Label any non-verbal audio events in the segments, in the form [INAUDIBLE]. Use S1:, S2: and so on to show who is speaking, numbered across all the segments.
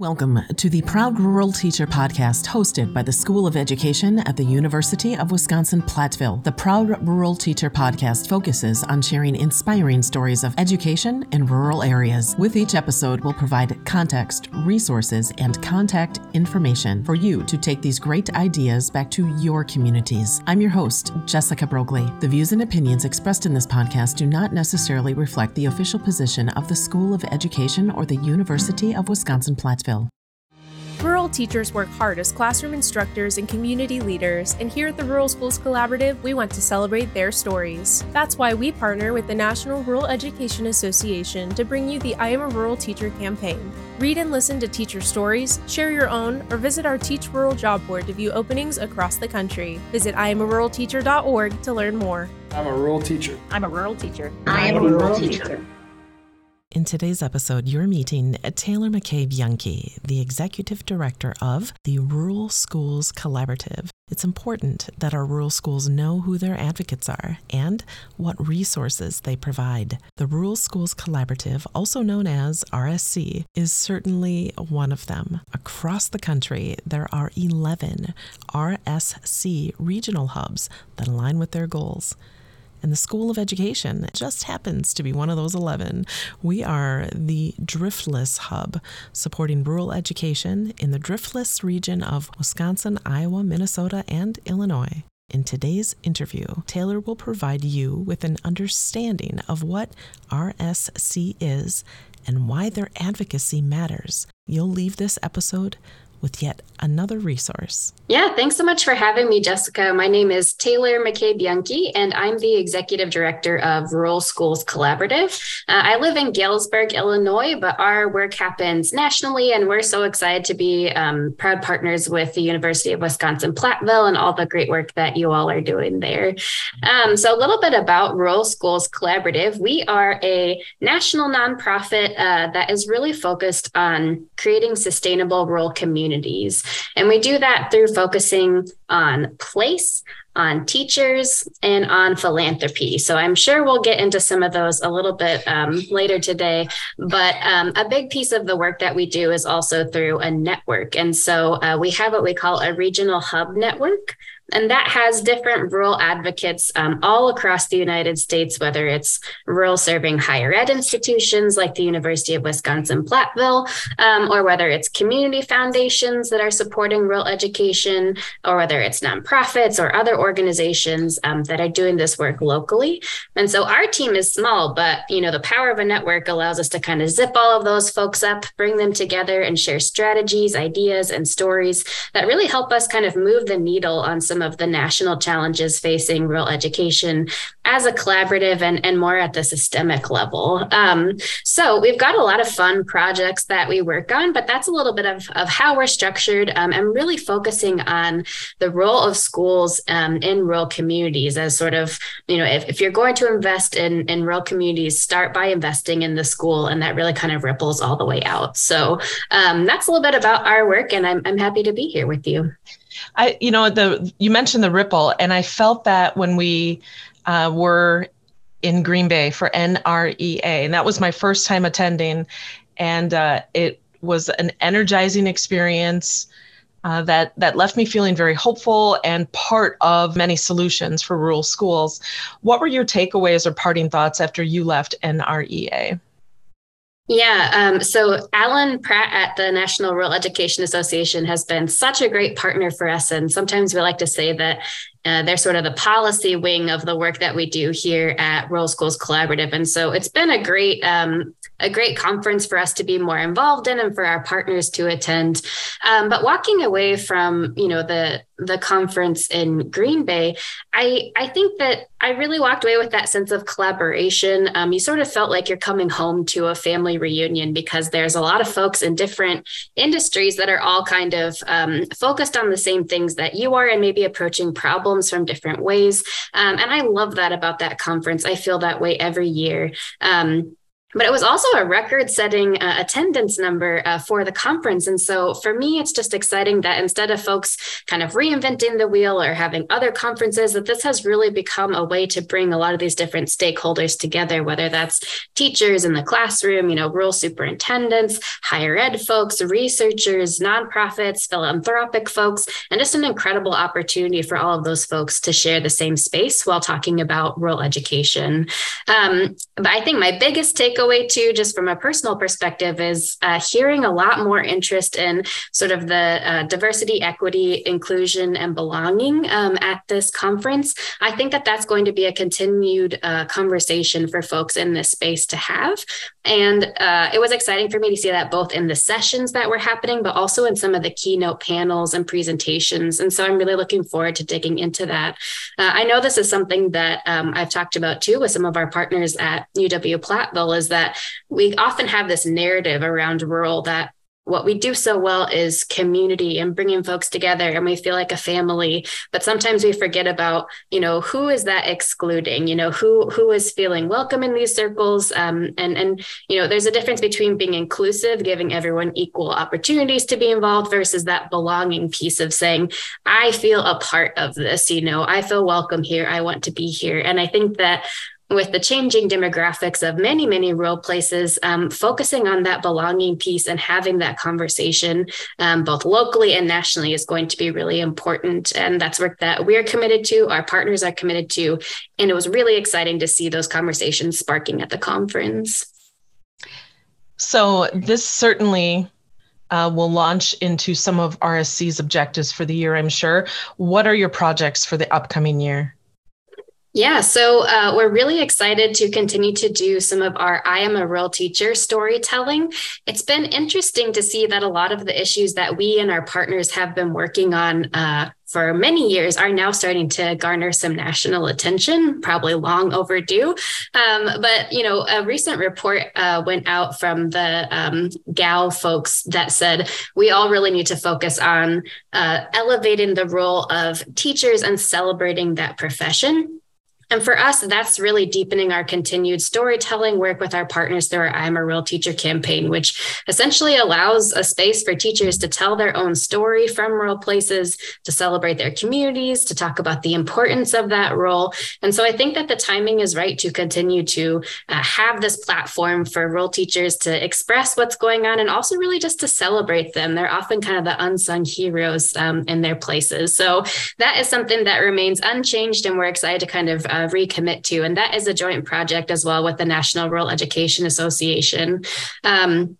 S1: Welcome to the Proud Rural Teacher podcast hosted by the School of Education at the University of Wisconsin Platteville. The Proud Rural Teacher podcast focuses on sharing inspiring stories of education in rural areas. With each episode, we'll provide context, resources, and contact information for you to take these great ideas back to your communities. I'm your host, Jessica Broglie. The views and opinions expressed in this podcast do not necessarily reflect the official position of the School of Education or the University of Wisconsin Platteville.
S2: Rural teachers work hard as classroom instructors and community leaders, and here at the Rural Schools Collaborative, we want to celebrate their stories. That's why we partner with the National Rural Education Association to bring you the I Am a Rural Teacher campaign. Read and listen to teacher stories, share your own, or visit our Teach Rural job board to view openings across the country. Visit IamARuralTeacher.org to learn more.
S3: I'm a rural teacher.
S4: I'm a rural teacher.
S5: I am a rural teacher.
S1: In today's episode, you're meeting Taylor McCabe Bianchi, the executive director of the Rural Schools Collaborative. It's important that our rural schools know who their advocates are and what resources they provide. The Rural Schools Collaborative, also known as RSC, is certainly one of them. Across the country, there are 11 RSC regional hubs that align with their goals. And the School of Education just happens to be one of those 11. We are the Driftless Hub, supporting rural education in the Driftless region of Wisconsin, Iowa, Minnesota, and Illinois. In today's interview, Taylor will provide you with an understanding of what RSC is and why their advocacy matters. You'll leave this episode with yet another resource.
S5: Yeah, thanks so much for having me, Jessica. My name is Taylor McCabe Bianchi, and I'm the executive director of Rural Schools Collaborative. Uh, I live in Galesburg, Illinois, but our work happens nationally, and we're so excited to be um, proud partners with the University of Wisconsin Platteville and all the great work that you all are doing there. Um, so, a little bit about Rural Schools Collaborative. We are a national nonprofit uh, that is really focused on creating sustainable rural communities communities. And we do that through focusing on place, on teachers, and on philanthropy. So I'm sure we'll get into some of those a little bit um, later today. But um, a big piece of the work that we do is also through a network. And so uh, we have what we call a regional hub network and that has different rural advocates um, all across the United States, whether it's rural serving higher ed institutions like the University of Wisconsin Platteville, um, or whether it's community foundations that are supporting rural education, or whether it's nonprofits or other organizations um, that are doing this work locally. And so our team is small, but you know the power of a network allows us to kind of zip all of those folks up, bring them together, and share strategies, ideas, and stories that really help us kind of move the needle on some some of the national challenges facing rural education as a collaborative and, and more at the systemic level. Um, so we've got a lot of fun projects that we work on, but that's a little bit of, of how we're structured um, and really focusing on the role of schools um, in rural communities as sort of, you know, if, if you're going to invest in, in rural communities, start by investing in the school and that really kind of ripples all the way out. So um, that's a little bit about our work and I'm, I'm happy to be here with you.
S4: I, you know, the you mentioned the ripple, and I felt that when we uh, were in Green Bay for NREA, and that was my first time attending, and uh, it was an energizing experience. Uh, that that left me feeling very hopeful and part of many solutions for rural schools. What were your takeaways or parting thoughts after you left NREA?
S5: Yeah. Um, so Allen Pratt at the National Rural Education Association has been such a great partner for us. And sometimes we like to say that uh, they're sort of the policy wing of the work that we do here at Rural Schools Collaborative. And so it's been a great um, a great conference for us to be more involved in and for our partners to attend. Um, but walking away from you know the the conference in Green Bay, I I think that I really walked away with that sense of collaboration. Um, you sort of felt like you're coming home to a family reunion because there's a lot of folks in different industries that are all kind of um, focused on the same things that you are and maybe approaching problems from different ways. Um, and I love that about that conference. I feel that way every year. Um, but it was also a record setting uh, attendance number uh, for the conference. And so for me, it's just exciting that instead of folks kind of reinventing the wheel or having other conferences, that this has really become a way to bring a lot of these different stakeholders together, whether that's teachers in the classroom, you know, rural superintendents, higher ed folks, researchers, nonprofits, philanthropic folks, and just an incredible opportunity for all of those folks to share the same space while talking about rural education. Um, but I think my biggest take takeaway too, just from a personal perspective, is uh, hearing a lot more interest in sort of the uh, diversity, equity, inclusion, and belonging um, at this conference. I think that that's going to be a continued uh, conversation for folks in this space to have. And uh, it was exciting for me to see that both in the sessions that were happening, but also in some of the keynote panels and presentations. And so I'm really looking forward to digging into that. Uh, I know this is something that um, I've talked about too with some of our partners at UW Platteville is that we often have this narrative around rural that what we do so well is community and bringing folks together and we feel like a family. But sometimes we forget about you know who is that excluding? You know who who is feeling welcome in these circles? Um, and and you know there's a difference between being inclusive giving everyone equal opportunities to be involved versus that belonging piece of saying i feel a part of this you know i feel welcome here i want to be here. And i think that with the changing demographics of many, many rural places, um, focusing on that belonging piece and having that conversation, um, both locally and nationally, is going to be really important. And that's work that we're committed to, our partners are committed to. And it was really exciting to see those conversations sparking at the conference.
S4: So, this certainly uh, will launch into some of RSC's objectives for the year, I'm sure. What are your projects for the upcoming year?
S5: Yeah, so uh, we're really excited to continue to do some of our I am a Rural teacher storytelling. It's been interesting to see that a lot of the issues that we and our partners have been working on uh, for many years are now starting to garner some national attention, probably long overdue. Um, but you know, a recent report uh, went out from the um, GAL folks that said we all really need to focus on uh, elevating the role of teachers and celebrating that profession. And for us, that's really deepening our continued storytelling work with our partners through our I'm a Rural Teacher campaign, which essentially allows a space for teachers to tell their own story from rural places, to celebrate their communities, to talk about the importance of that role. And so I think that the timing is right to continue to uh, have this platform for rural teachers to express what's going on and also really just to celebrate them. They're often kind of the unsung heroes um, in their places. So that is something that remains unchanged, and we're excited to kind of uh, uh, recommit to. And that is a joint project as well with the National Rural Education Association. Um,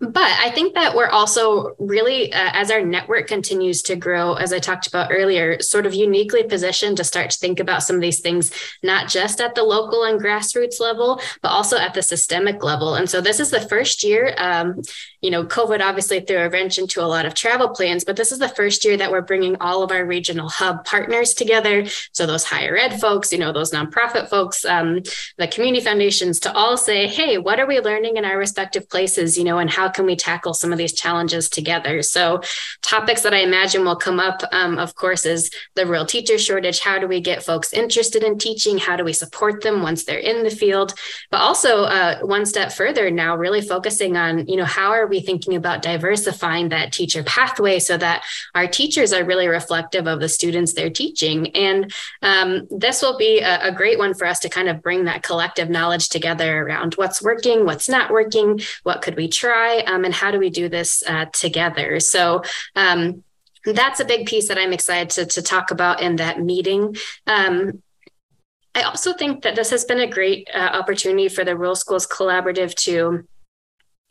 S5: but I think that we're also really, uh, as our network continues to grow, as I talked about earlier, sort of uniquely positioned to start to think about some of these things, not just at the local and grassroots level, but also at the systemic level. And so this is the first year, um, you know, COVID obviously threw a wrench into a lot of travel plans, but this is the first year that we're bringing all of our regional hub partners together. So those higher ed folks, you know, those nonprofit folks, um, the community foundations to all say, hey, what are we learning in our respective places, you know, and how can we tackle some of these challenges together? So topics that I imagine will come up, um, of course, is the real teacher shortage. How do we get folks interested in teaching? How do we support them once they're in the field? But also uh, one step further now, really focusing on, you know, how are we thinking about diversifying that teacher pathway so that our teachers are really reflective of the students they're teaching? And um, this will be a, a great one for us to kind of bring that collective knowledge together around what's working, what's not working, what could we try, um, and how do we do this uh, together? So, um, that's a big piece that I'm excited to, to talk about in that meeting. Um, I also think that this has been a great uh, opportunity for the Rural Schools Collaborative to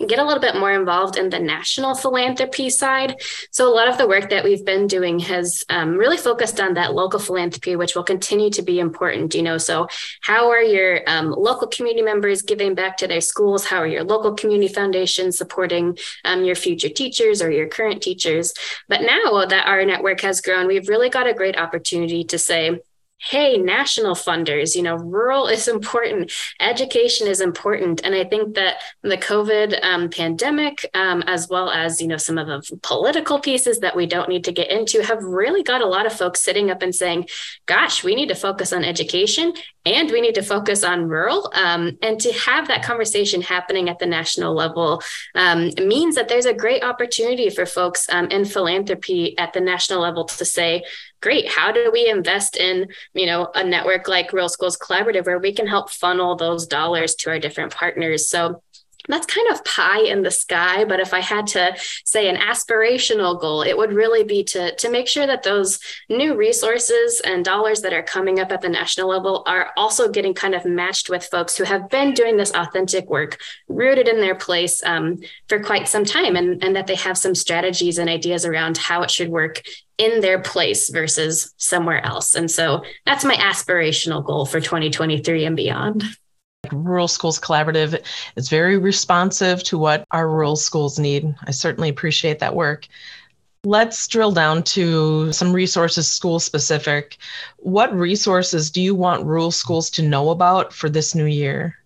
S5: get a little bit more involved in the national philanthropy side. So, a lot of the work that we've been doing has um, really focused on that local philanthropy, which will continue to be important. You know, so how are your um, local community members giving back to their schools? How are your local community foundations supporting um, your future teachers or your current teachers? But now that our network has grown, we've really got a great opportunity to say, hey, national funders, you know, rural is important, education is important. And I think that the COVID um, pandemic, um, as well as, you know, some of the political pieces that we don't need to get into, have really got a lot of folks sitting up and saying, gosh, we need to focus on education and we need to focus on rural. Um, and to have that conversation happening at the national level um, means that there's a great opportunity for folks um, in philanthropy at the national level to say, great how do we invest in you know a network like rural schools collaborative where we can help funnel those dollars to our different partners? So that's kind of pie in the sky but if i had to say an aspirational goal it would really be to to make sure that those new resources and dollars that are coming up at the national level are also getting kind of matched with folks who have been doing this authentic work rooted in their place um, for quite some time and, and that they have some strategies and ideas around how it should work in their place versus somewhere else. And so that's my aspirational goal for 2023 and beyond.
S4: Rural Schools Collaborative is very responsive to what our rural schools need. I certainly appreciate that work. Let's drill down to some resources school specific. What resources do you want rural schools to know about for this new year?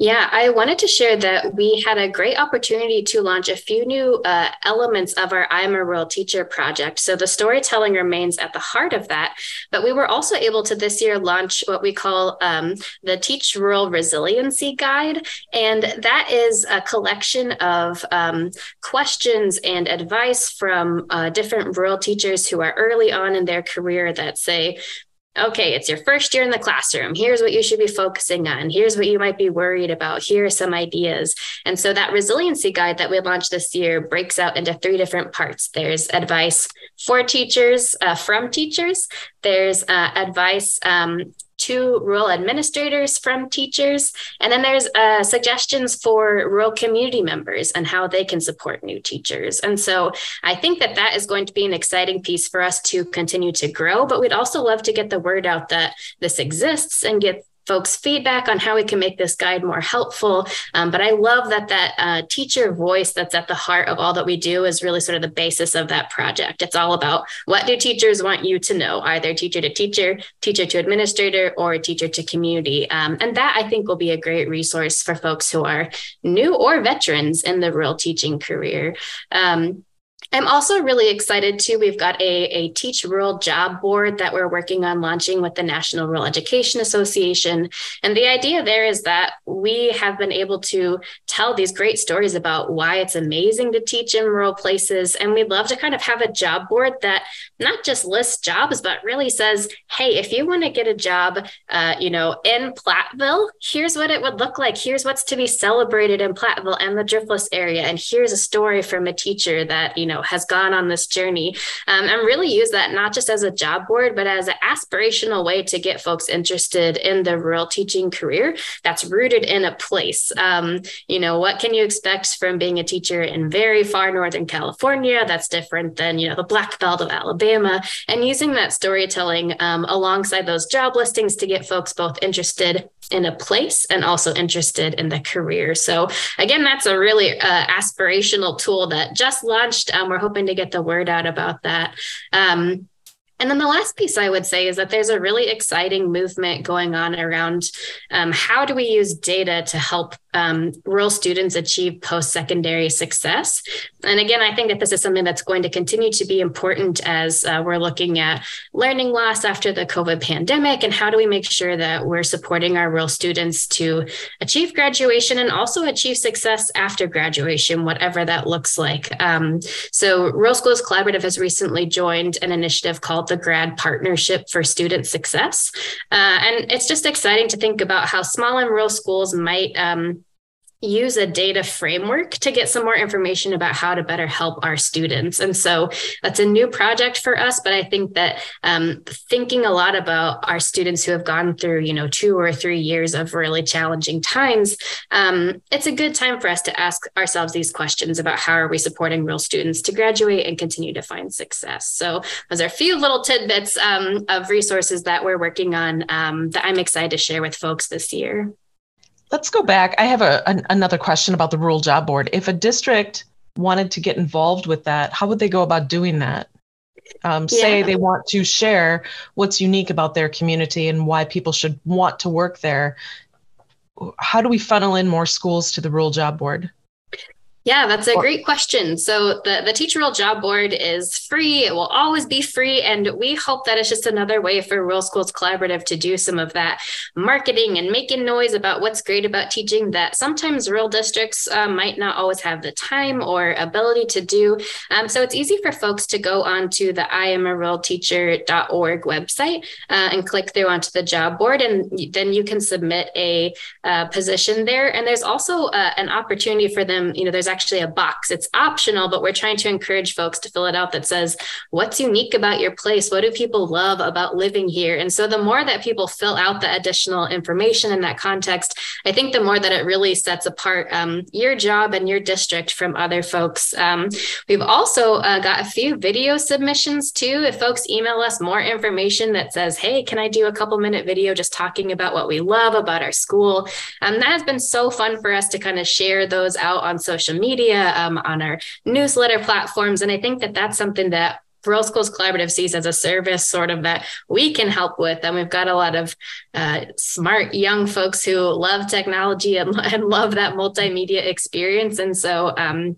S5: Yeah, I wanted to share that we had a great opportunity to launch a few new uh, elements of our I'm a Rural Teacher project. So the storytelling remains at the heart of that. But we were also able to this year launch what we call um, the Teach Rural Resiliency Guide. And that is a collection of um, questions and advice from uh, different rural teachers who are early on in their career that say, okay, it's your first year in the classroom. Here's what you should be focusing on. Here's what you might be worried about. Here are some ideas. And so that resiliency guide that we launched this year breaks out into three different parts. There's advice for teachers, uh, from teachers. There's uh, advice um, to rural administrators from teachers. And then there's uh, suggestions for rural community members and how they can support new teachers. And so I think that that is going to be an exciting piece for us to continue to grow. But we'd also love to get the word out that this exists and get folks feedback on how we can make this guide more helpful. Um, but I love that that uh, teacher voice that's at the heart of all that we do is really sort of the basis of that project. It's all about what do teachers want you to know, either teacher to teacher, teacher to administrator, or teacher to community. Um, and that I think will be a great resource for folks who are new or veterans in the rural teaching career. Um, I'm also really excited too. We've got a, a Teach Rural job board that we're working on launching with the National Rural Education Association. And the idea there is that we have been able to tell these great stories about why it's amazing to teach in rural places. And we'd love to kind of have a job board that not just lists jobs, but really says, hey, if you want to get a job, uh, you know, in Platteville, here's what it would look like. Here's what's to be celebrated in Platteville and the Driftless area. And here's a story from a teacher that, you know, has gone on this journey um, and really use that not just as a job board, but as an aspirational way to get folks interested in the rural teaching career that's rooted in a place. Um, you know, what can you expect from being a teacher in very far northern California that's different than, you know, the Black Belt of Alabama, and using that storytelling um, alongside those job listings to get folks both interested in a place and also interested in the career. So again, that's a really uh, aspirational tool that just launched. Um, we're hoping to get the word out about that. Um, and then the last piece I would say is that there's a really exciting movement going on around um, how do we use data to help um, rural students achieve post secondary success. And again, I think that this is something that's going to continue to be important as uh, we're looking at learning loss after the COVID pandemic and how do we make sure that we're supporting our rural students to achieve graduation and also achieve success after graduation, whatever that looks like. Um, so, Rural Schools Collaborative has recently joined an initiative called the Grad Partnership for Student Success. Uh, and it's just exciting to think about how small and rural schools might. Um, use a data framework to get some more information about how to better help our students. And so that's a new project for us, but I think that um, thinking a lot about our students who have gone through, you know, two or three years of really challenging times, um, it's a good time for us to ask ourselves these questions about how are we supporting real students to graduate and continue to find success. So those are a few little tidbits um, of resources that we're working on um, that I'm excited to share with folks this year.
S4: Let's go back. I have a, an, another question about the rural job board. If a district wanted to get involved with that, how would they go about doing that? um, say yeah. they want to share what's unique about their community and why people should want to work there, how do we funnel in more schools to the rural job board?
S5: Yeah, that's a great question. So the, the Teach Rural Job Board is free. It will always be free. And we hope that it's just another way for Rural Schools Collaborative to do some of that marketing and making noise about what's great about teaching that sometimes rural districts uh, might not always have the time or ability to do. Um, so it's easy for folks to go onto the I am a rural teacher.org website uh, and click through onto the job board. And then you can submit a uh, position there. And there's also uh, an opportunity for them, you know, there's actually a box. It's optional, but we're trying to encourage folks to fill it out that says, What's unique about your place? What do people love about living here? And so the more that people fill out the additional information in that context, I think the more that it really sets apart um, your job and your district from other folks. Um, we've also uh, got a few video submissions too. If folks email us more information that says, Hey, can I do a couple minute video just talking about what we love about our school? Um, that has been so fun for us to kind of share those out on social media media, um, on our newsletter platforms. And I think that that's something that Rural Schools Collaborative sees as a service sort of that we can help with. And we've got a lot of uh, smart young folks who love technology and, [LAUGHS] and, love that multimedia experience. And so um,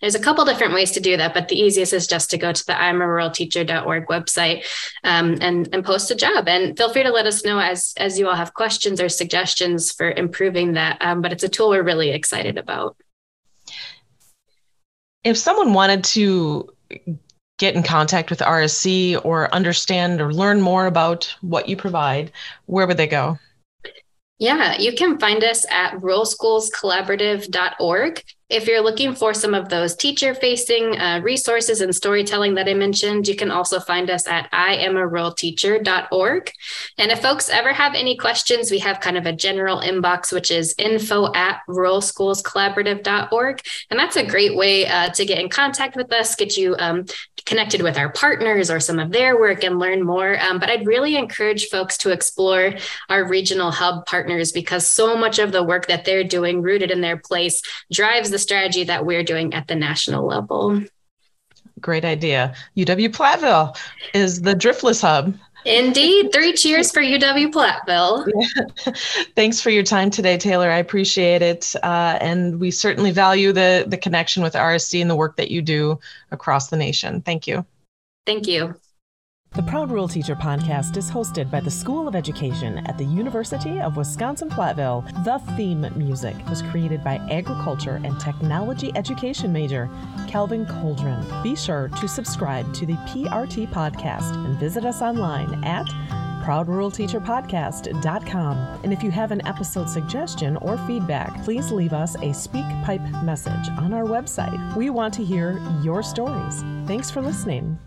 S5: there's a couple different ways to do that, but the easiest is just to go to the I'm a rural teacher.org website um, and, and post a job. And feel free to let us know as, as you all have questions or suggestions for improving that. Um, but it's a tool we're really excited about
S4: if someone wanted to get in contact with RSC or understand or learn more about what you provide, where would they go?
S5: Yeah, you can find us at ruralschoolscollaborative.org. If you're looking for some of those teacher facing uh, resources and storytelling that I mentioned, you can also find us at iamaruralteacher.org. And if folks ever have any questions, we have kind of a general inbox, which is info at ruralschoolscollaborative.org. And that's a great way uh, to get in contact with us, get you um, connected with our partners or some of their work and learn more. Um, but I'd really encourage folks to explore our regional hub partners because so much of the work that they're doing, rooted in their place, drives the strategy that we're doing at the national level.
S4: Great idea. UW Platteville is the Driftless Hub.
S5: Indeed. Three cheers for UW Platteville.
S4: Yeah. [LAUGHS] Thanks for your time today, Taylor. I appreciate it. Uh, and we certainly value the, the connection with RSC and the work that you do across the nation. Thank you.
S5: Thank you.
S1: The Proud Rural Teacher podcast is hosted by the School of Education at the University of Wisconsin Platteville. The theme music was created by agriculture and technology education major Calvin Coldren. Be sure to subscribe to the PRT podcast and visit us online at proudruralteacherpodcast.com. And if you have an episode suggestion or feedback, please leave us a SpeakPipe message on our website. We want to hear your stories. Thanks for listening.